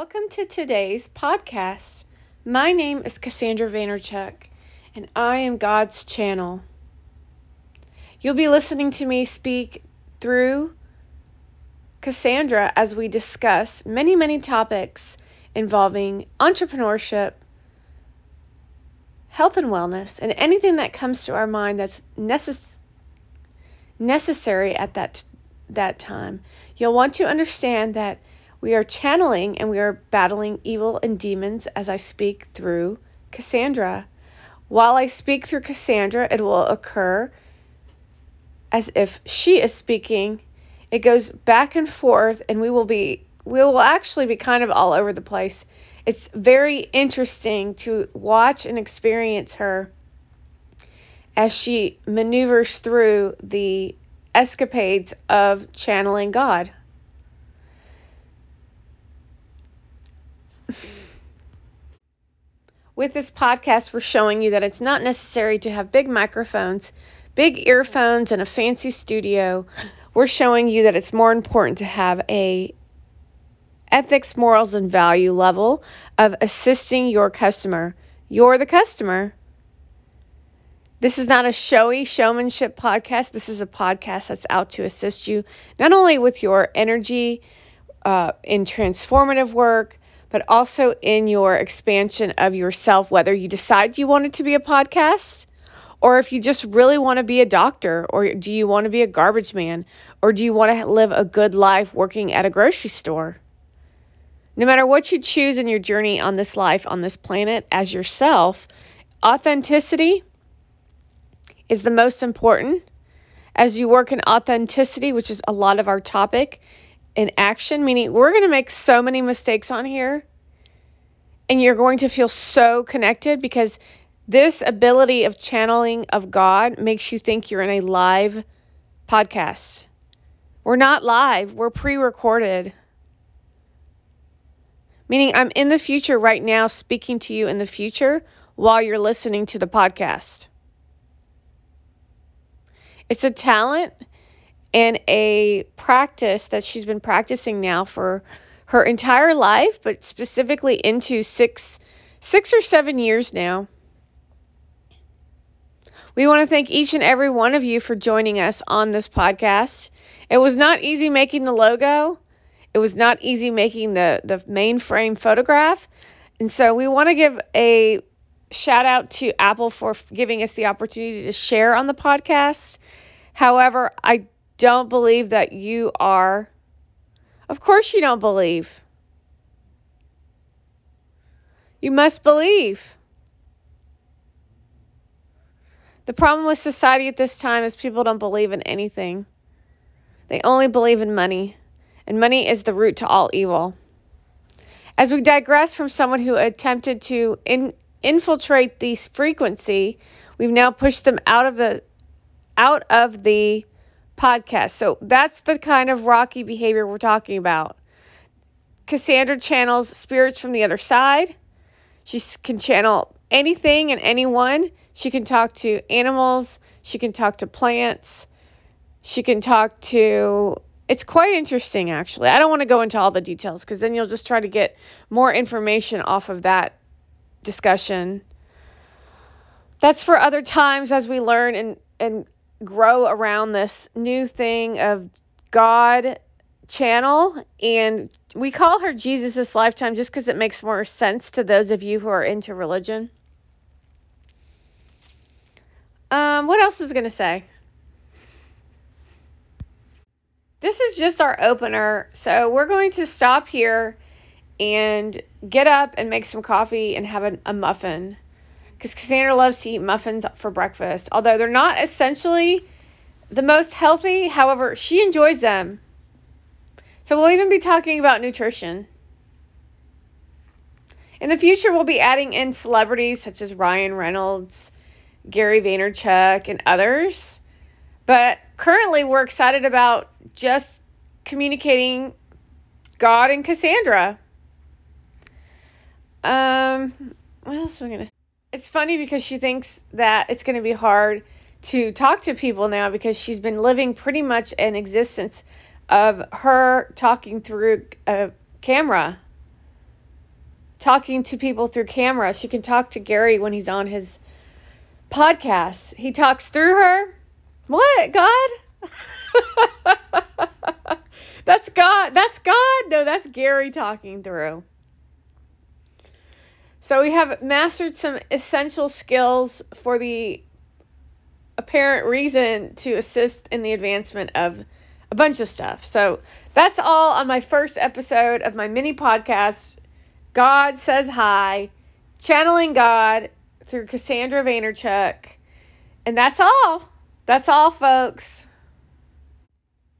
Welcome to today's podcast. My name is Cassandra Vaynerchuk, and I am God's channel. You'll be listening to me speak through Cassandra as we discuss many, many topics involving entrepreneurship, health and wellness, and anything that comes to our mind that's necess- necessary at that, that time. You'll want to understand that we are channeling and we are battling evil and demons as I speak through Cassandra. While I speak through Cassandra, it will occur as if she is speaking. It goes back and forth, and we will be we will actually be kind of all over the place. It's very interesting to watch and experience her as she maneuvers through the escapades of channeling God. With this podcast, we're showing you that it's not necessary to have big microphones, big earphones, and a fancy studio. We're showing you that it's more important to have a ethics, morals, and value level of assisting your customer. You're the customer. This is not a showy showmanship podcast. This is a podcast that's out to assist you not only with your energy uh, in transformative work, but also in your expansion of yourself, whether you decide you want it to be a podcast or if you just really want to be a doctor or do you want to be a garbage man or do you want to live a good life working at a grocery store. No matter what you choose in your journey on this life, on this planet, as yourself, authenticity is the most important. As you work in authenticity, which is a lot of our topic, in action, meaning we're going to make so many mistakes on here and you're going to feel so connected because this ability of channeling of God makes you think you're in a live podcast. We're not live, we're pre recorded. Meaning, I'm in the future right now speaking to you in the future while you're listening to the podcast. It's a talent and a practice that she's been practicing now for her entire life, but specifically into six six or seven years now. We want to thank each and every one of you for joining us on this podcast. It was not easy making the logo. It was not easy making the the mainframe photograph. And so we want to give a shout out to Apple for giving us the opportunity to share on the podcast. However, I don't believe that you are. Of course, you don't believe. You must believe. The problem with society at this time is people don't believe in anything. They only believe in money, and money is the root to all evil. As we digress from someone who attempted to in, infiltrate the frequency, we've now pushed them out of the out of the podcast. So that's the kind of rocky behavior we're talking about. Cassandra channels spirits from the other side. She can channel anything and anyone. She can talk to animals. She can talk to plants. She can talk to. It's quite interesting, actually. I don't want to go into all the details because then you'll just try to get more information off of that discussion. That's for other times as we learn and, and grow around this new thing of God channel and we call her Jesus lifetime just because it makes more sense to those of you who are into religion. Um, what else was I gonna say? This is just our opener, so we're going to stop here and get up and make some coffee and have a muffin because Cassandra loves to eat muffins for breakfast. Although they're not essentially the most healthy, however, she enjoys them. So we'll even be talking about nutrition. In the future, we'll be adding in celebrities such as Ryan Reynolds, Gary Vaynerchuk, and others. But currently, we're excited about just communicating God and Cassandra. Um, what else am I gonna? It's funny because she thinks that it's going to be hard to talk to people now because she's been living pretty much an existence of her talking through a camera. talking to people through camera. She can talk to Gary when he's on his podcast. He talks through her. What, God? that's God. That's God. No, that's Gary talking through. So we have mastered some essential skills for the apparent reason to assist in the advancement of a bunch of stuff. So that's all on my first episode of my mini podcast, God Says Hi, channeling God through Cassandra Vaynerchuk. And that's all. That's all, folks.